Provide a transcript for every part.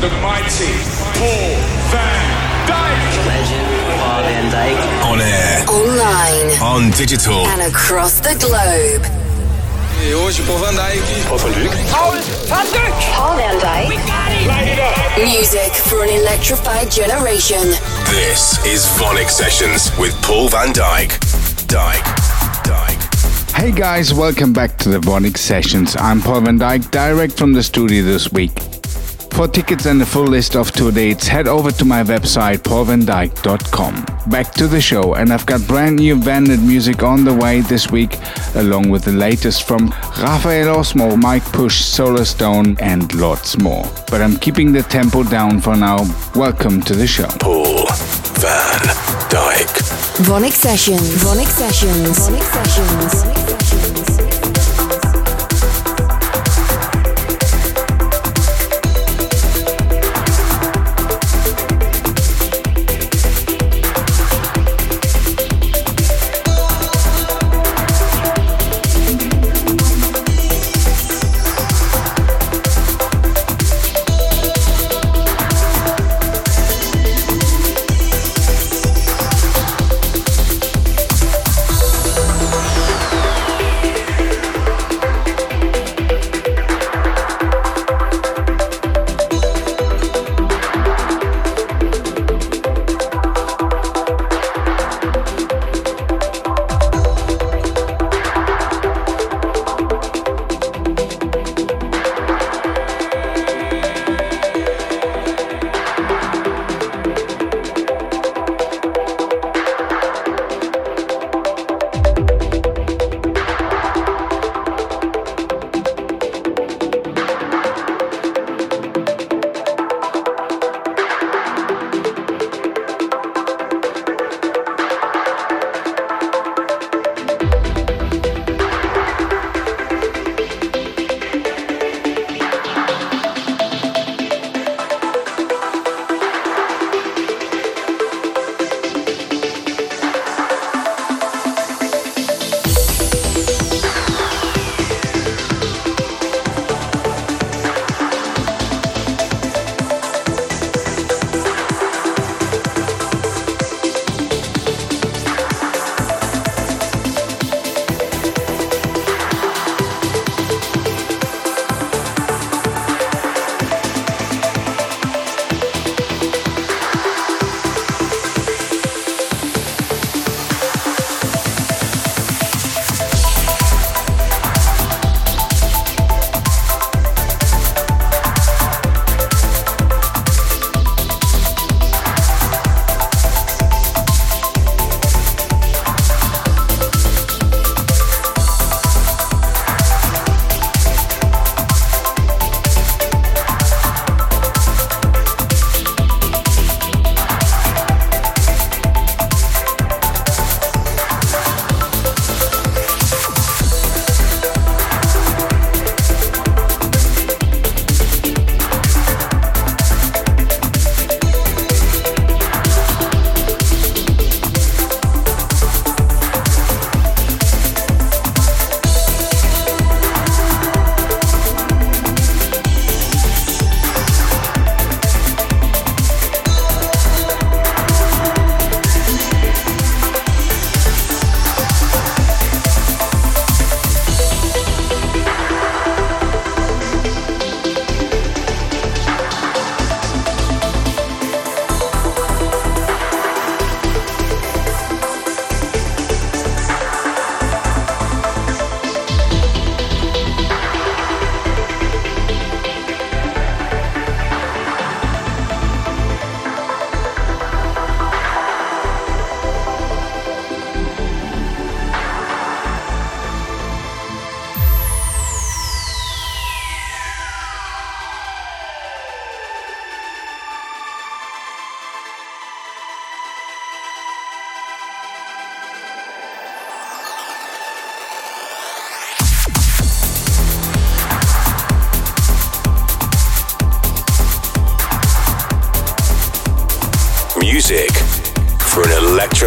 the mighty Paul van Dyk. Legend Paul van Dyk. On air, Online on digital, and across the globe. Hey, hoje Paul van Dyk. Paul van Dyk. Paul van Dyk. Music for an electrified generation. this is VONYC Sessions with Paul van Dyk. Dyke. Dyk. Hey guys, welcome back to the VONYC Sessions. I'm Paul van Dyk, direct from the studio this week. For tickets and the full list of tour dates, head over to my website paulvandyk.com. Back to the show, and I've got brand new Vandit music on the way this week, along with the latest from Rafael Osmo, Mike Push, Solarstone, and lots more. But I'm keeping the tempo down for now. Welcome to the show. Paul van Dyk. VONYC Sessions. VONYC Sessions. VONYC Sessions.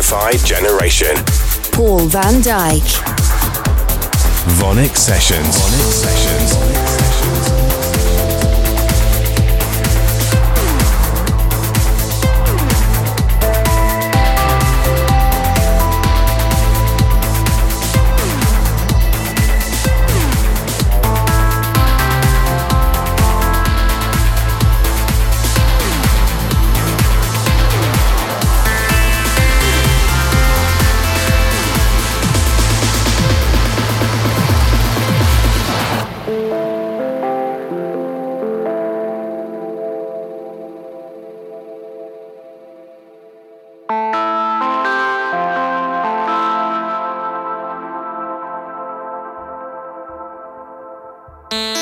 Electrified generation. Paul van Dyk. VONYC Sessions. VONYC Sessions. Bye.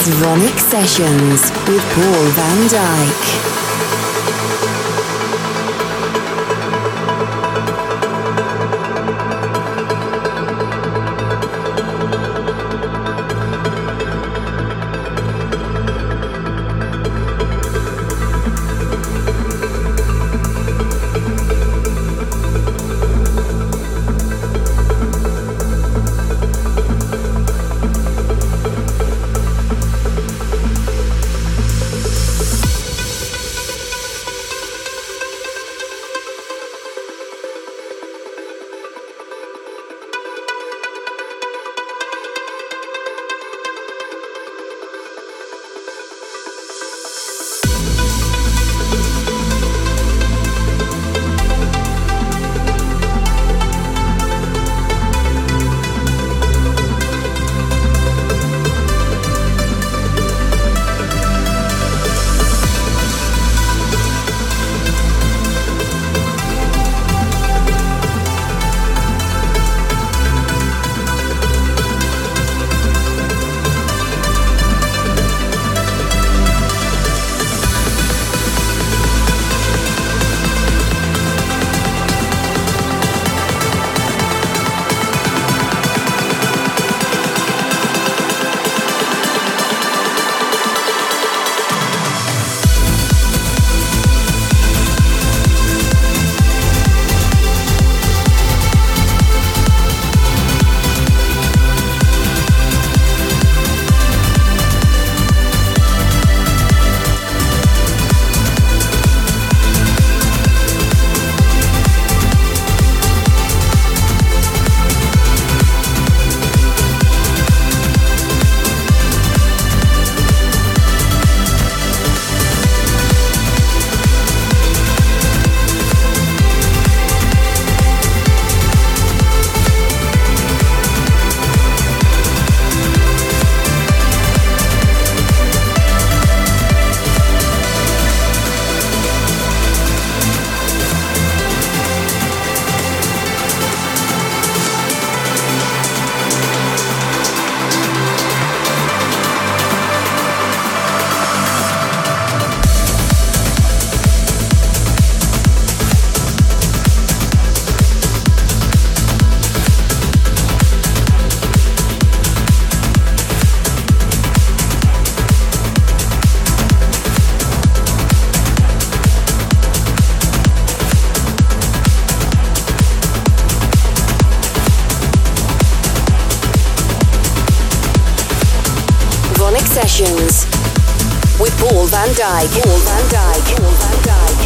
Is VONYC Sessions with Paul van Dyk. Paul van Dyk. Paul van Dyk. Paul van Dyk.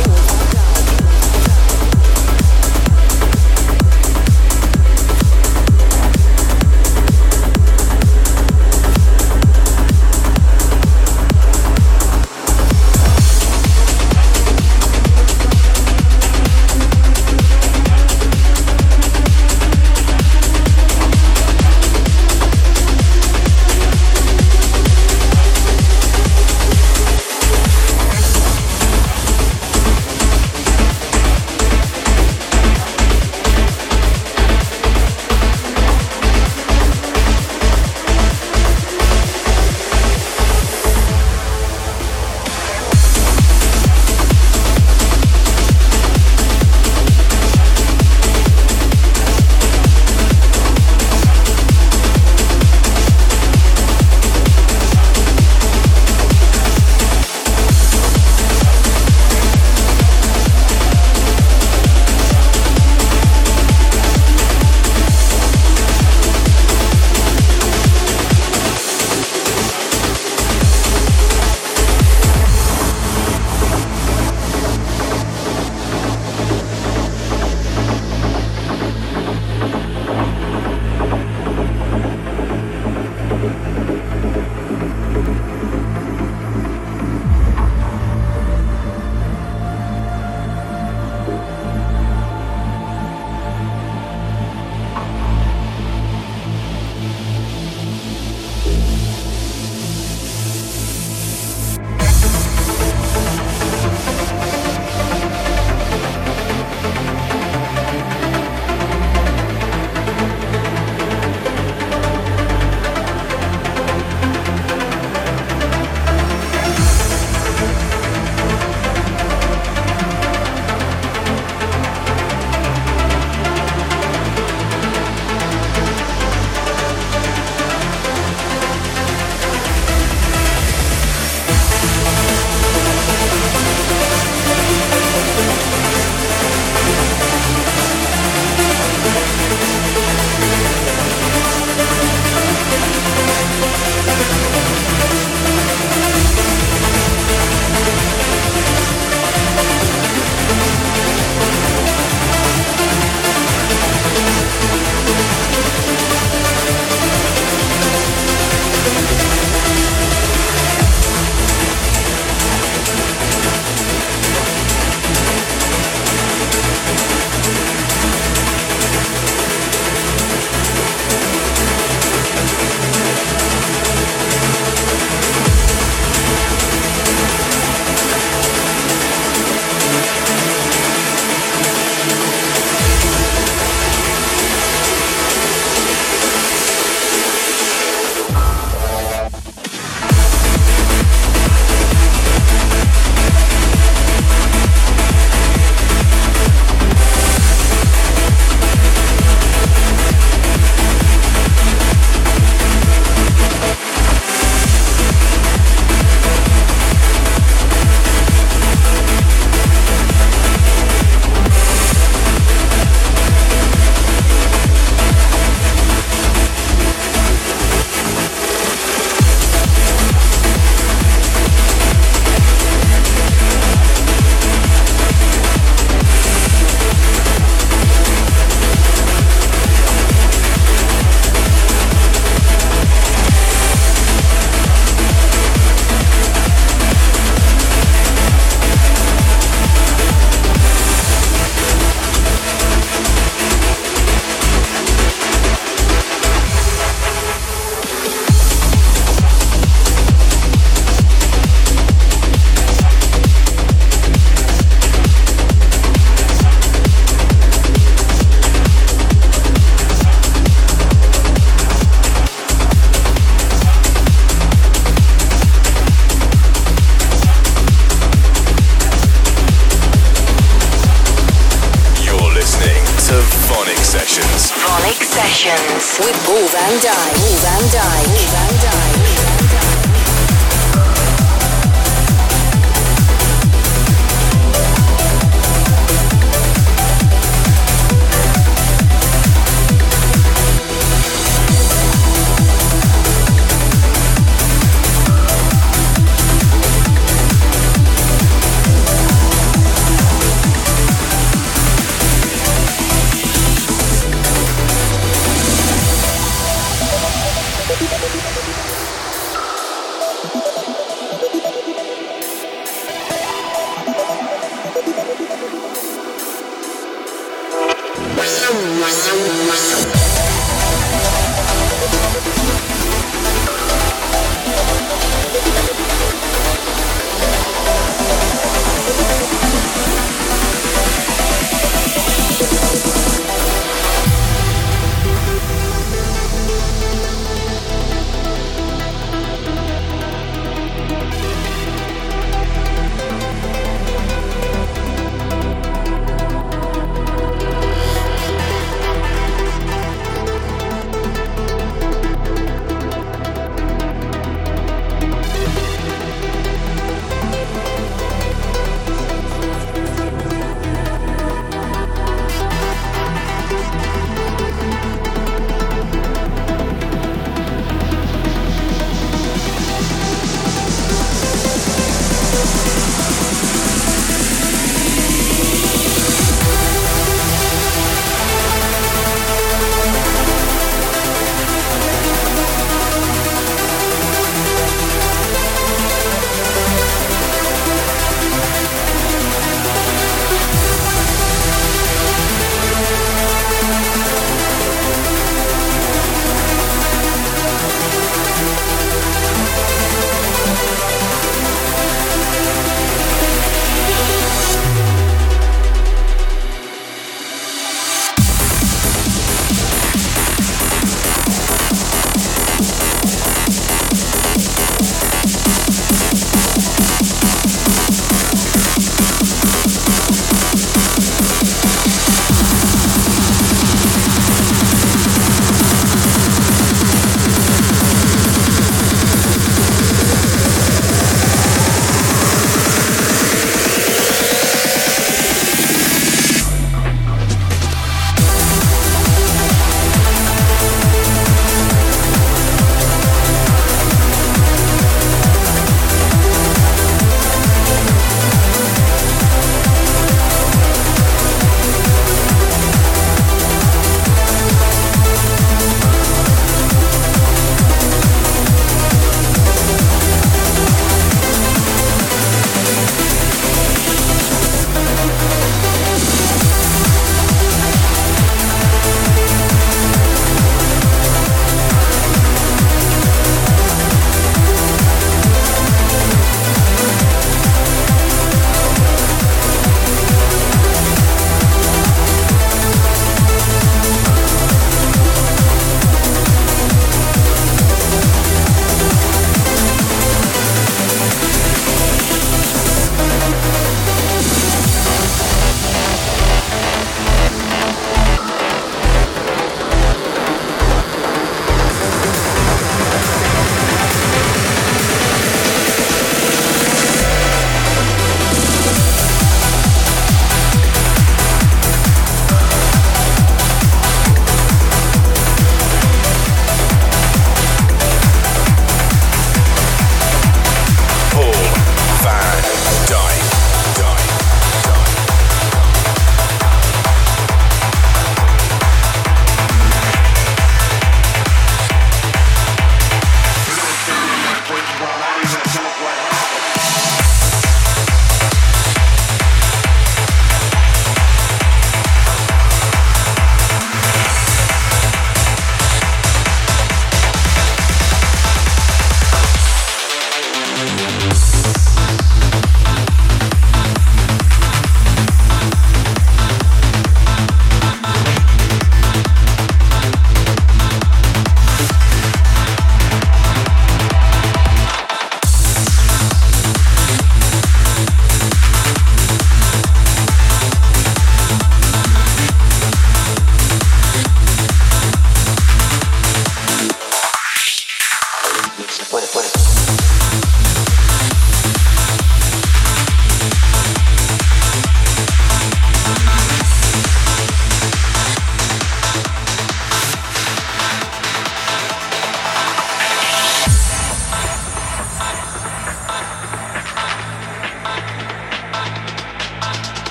Música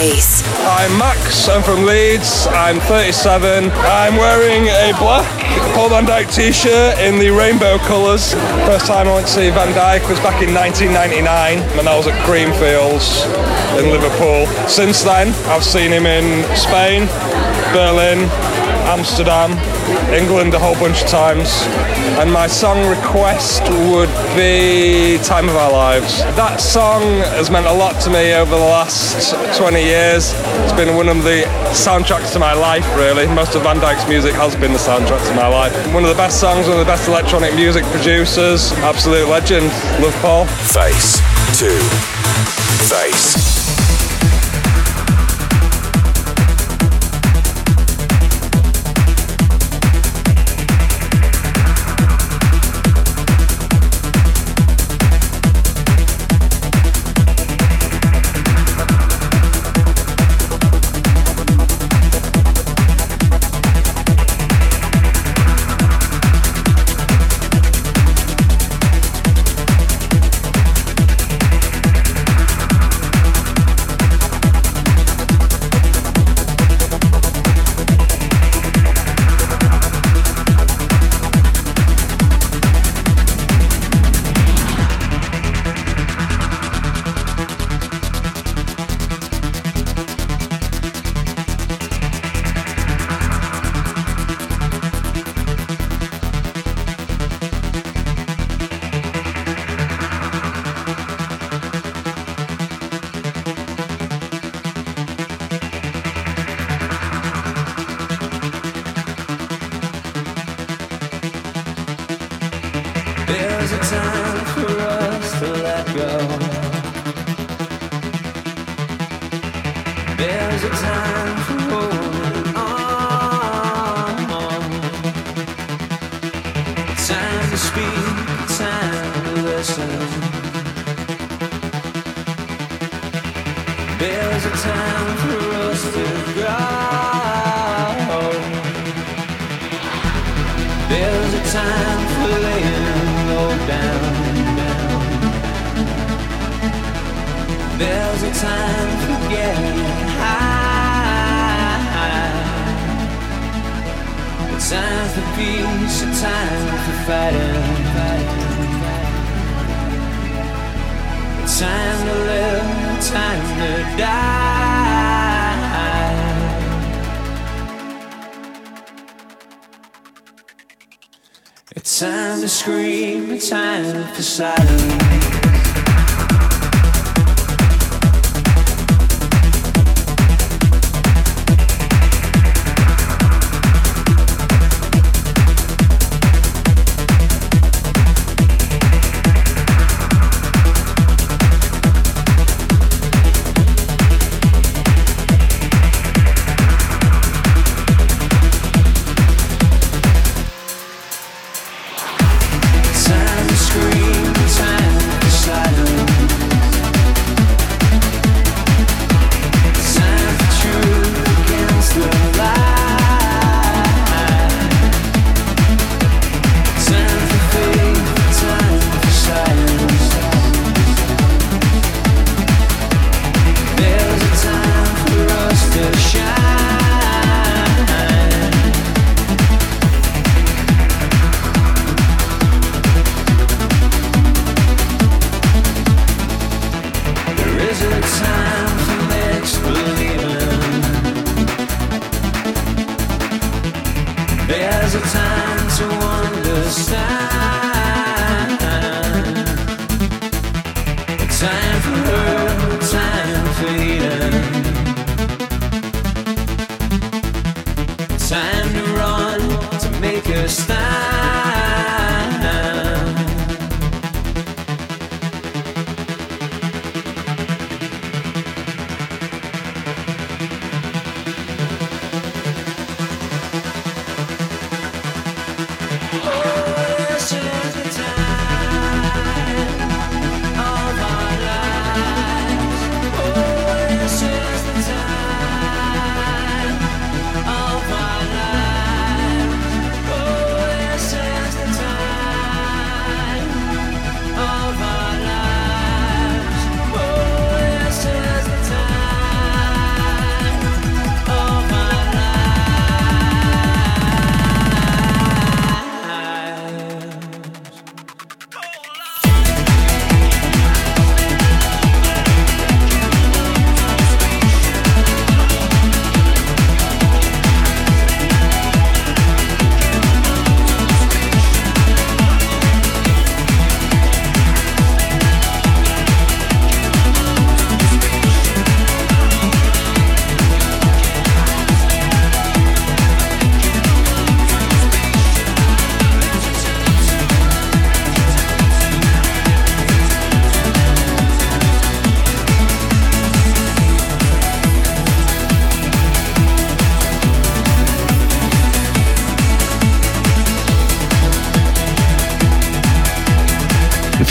I'm Max. I'm from Leeds. I'm 37. I'm wearing a black Paul Van Dyk t-shirt in the rainbow colours. First time I went to see Van Dyk was back in 1999 when I was at Creamfields in Liverpool. Since then, I've seen him in Spain, Berlin, Amsterdam, England a whole bunch of times. And my song request would be Time of Our Lives. That song has meant a lot to me over the last 20 years. It's been one of the soundtracks to my life, really. Most of Van Dyk's music has been the soundtrack to my life. One of the best songs, one of the best electronic music producers. Absolute legend. Love Paul. Face to face. a piece of time for fighting. Time to live, time to die. It's time to scream, it's time for silence.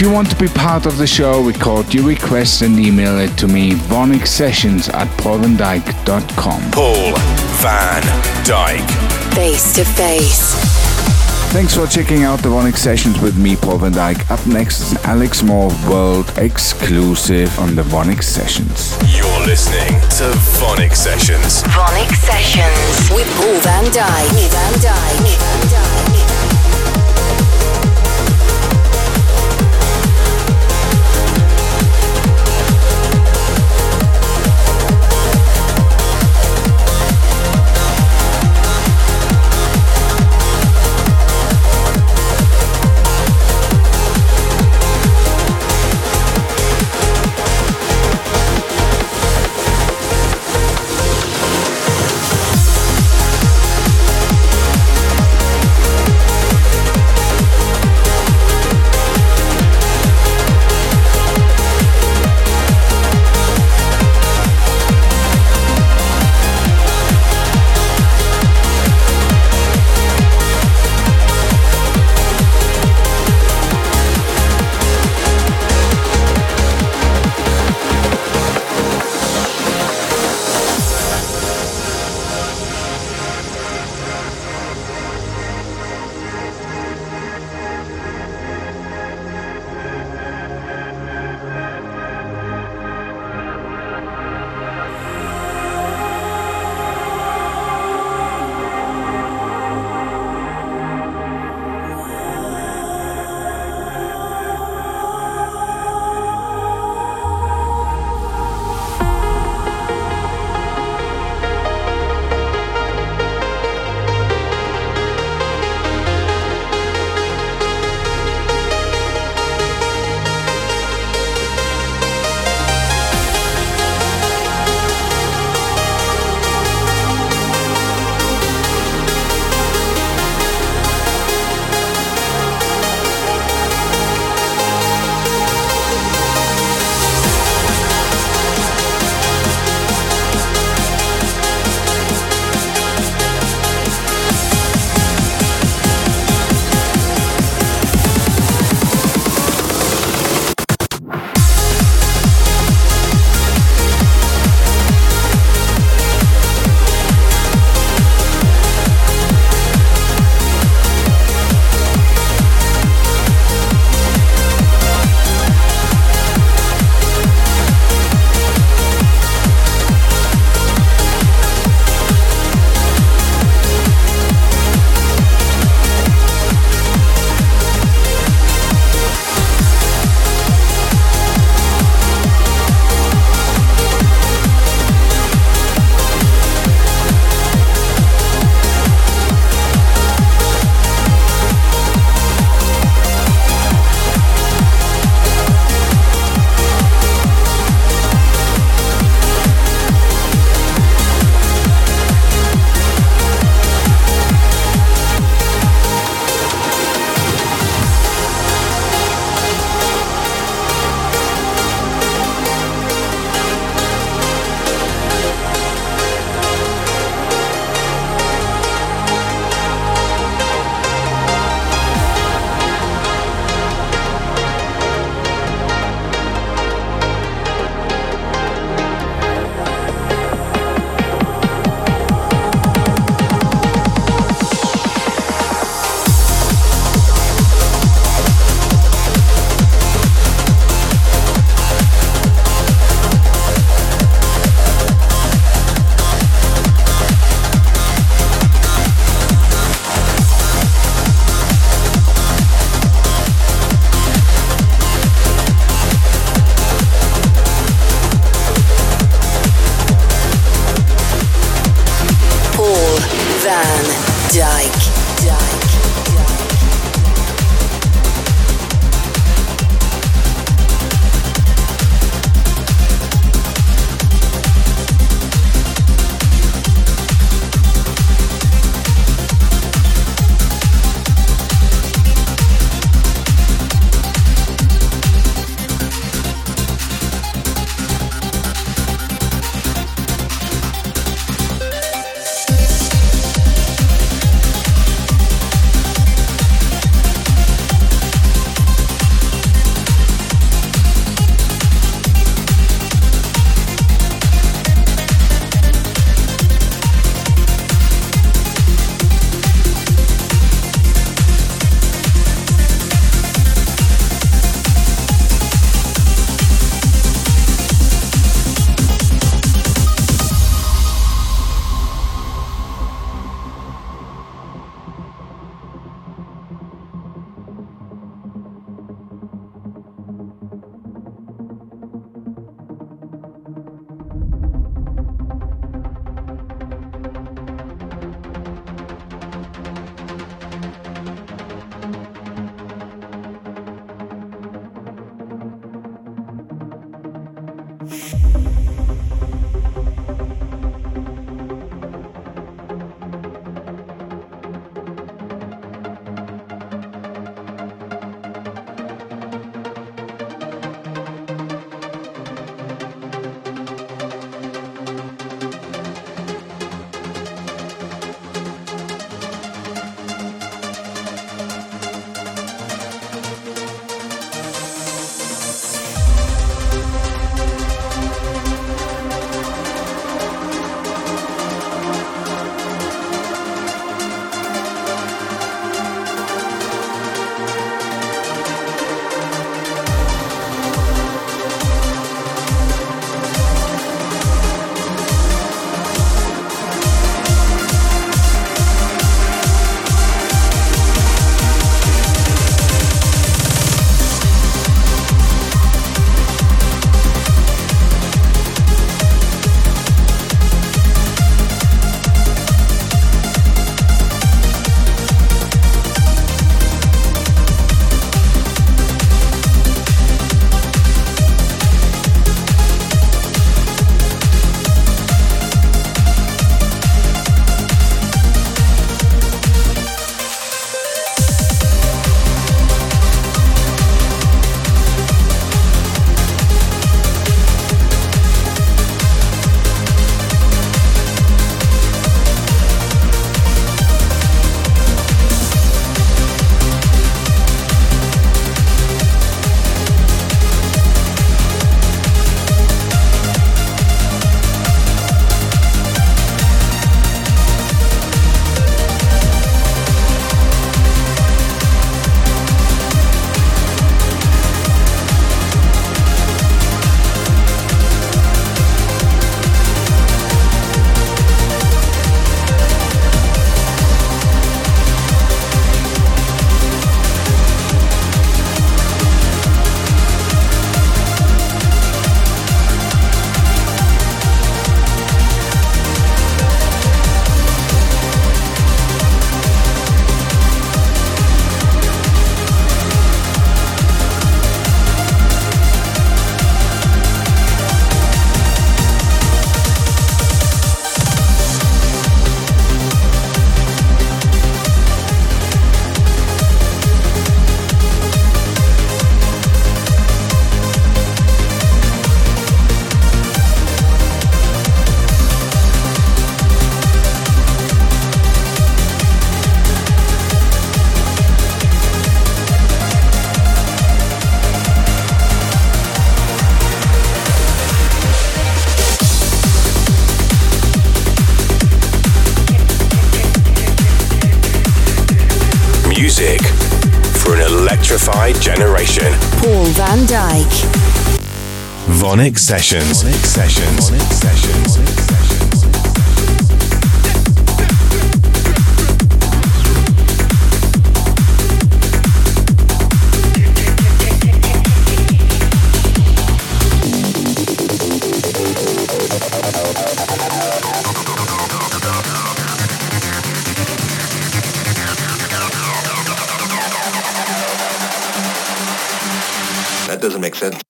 You want to be part of the show, record your request and email it to me, VONYCSessions at paulvandyk.com. Paul van Dyk. Face to face. Thanks for checking out the VONYC Sessions with me, Paul van Dyk. Up next is an Alex Moore World exclusive on the VONYC Sessions. You're listening to VONYC Sessions. VONYC Sessions with Paul van Dyk. Paul van Dyk. VONYC Sessions. VONYC Sessions. VONYC Sessions. That doesn't make sense.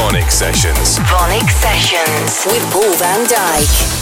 To VONYC Sessions. VONYC Sessions with Paul van Dyk.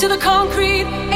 to the concrete.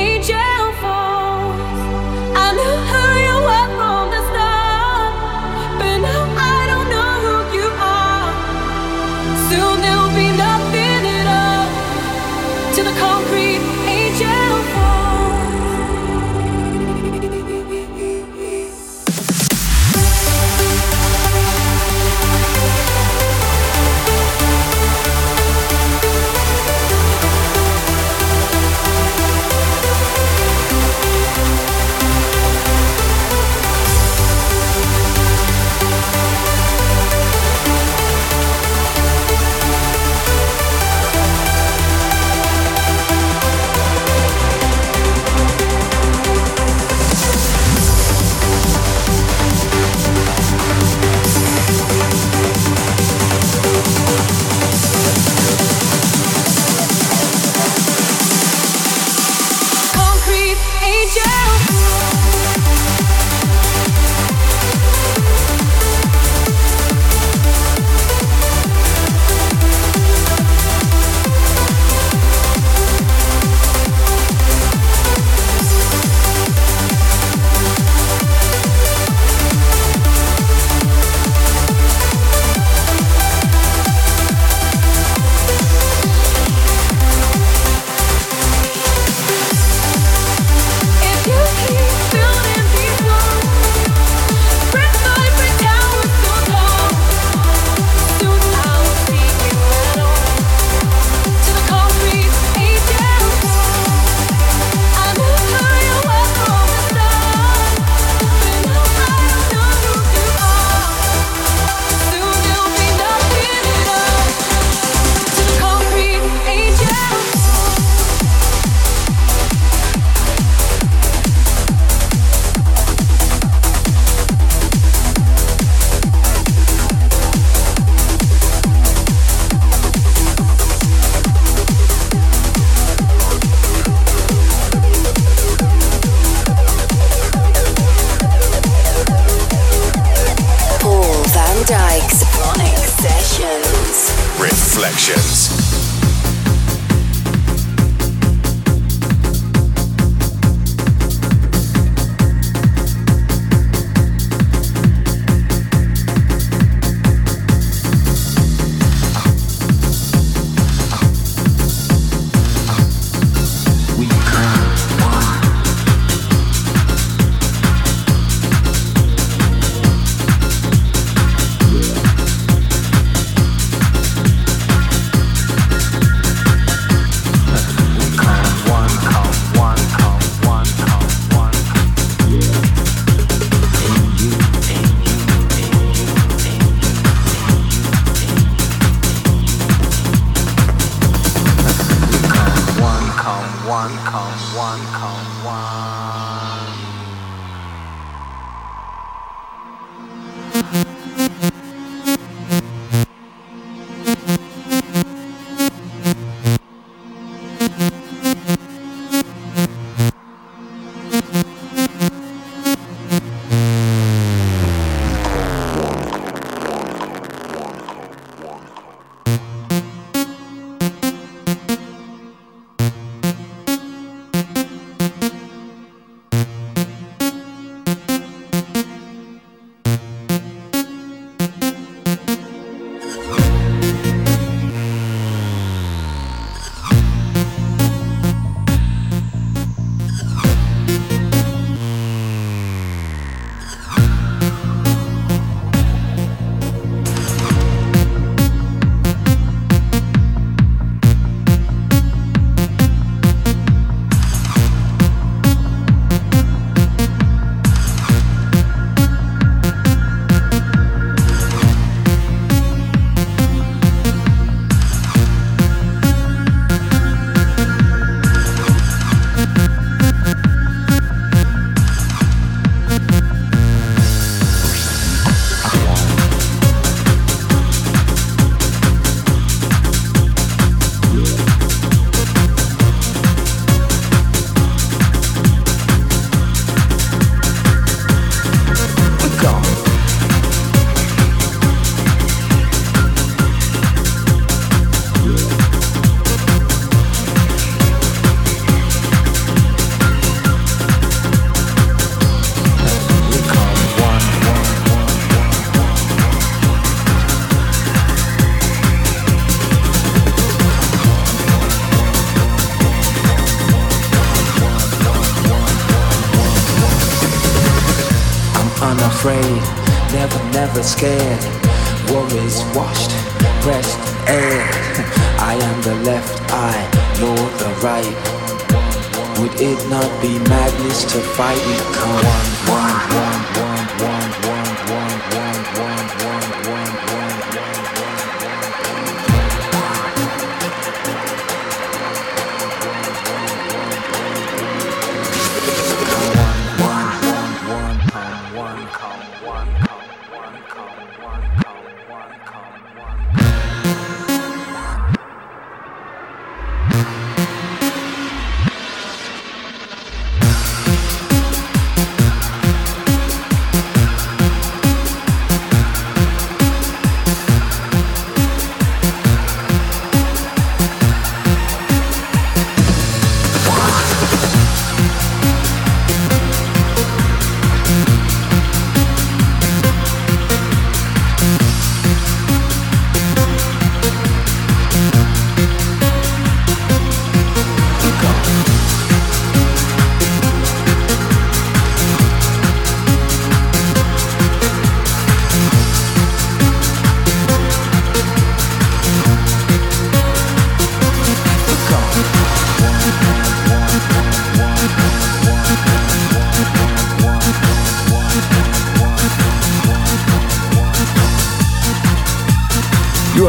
Be madness to fight? We come one, one, one, one,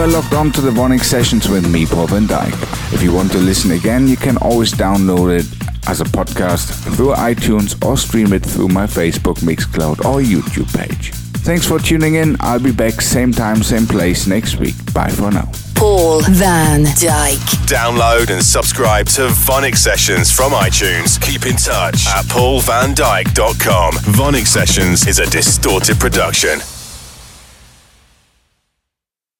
You are logged on to the VONYC Sessions with me, Paul Van Dyk. If you want to listen again, you can always download it as a podcast through iTunes or stream it through my Facebook, Mixcloud, or YouTube page. Thanks for tuning in. I'll be back same time, same place next week. Bye for now. Paul Van Dyk. Download and subscribe to VONYC Sessions from iTunes. Keep in touch at paulvandyk.com. VONYC Sessions is a distorted production.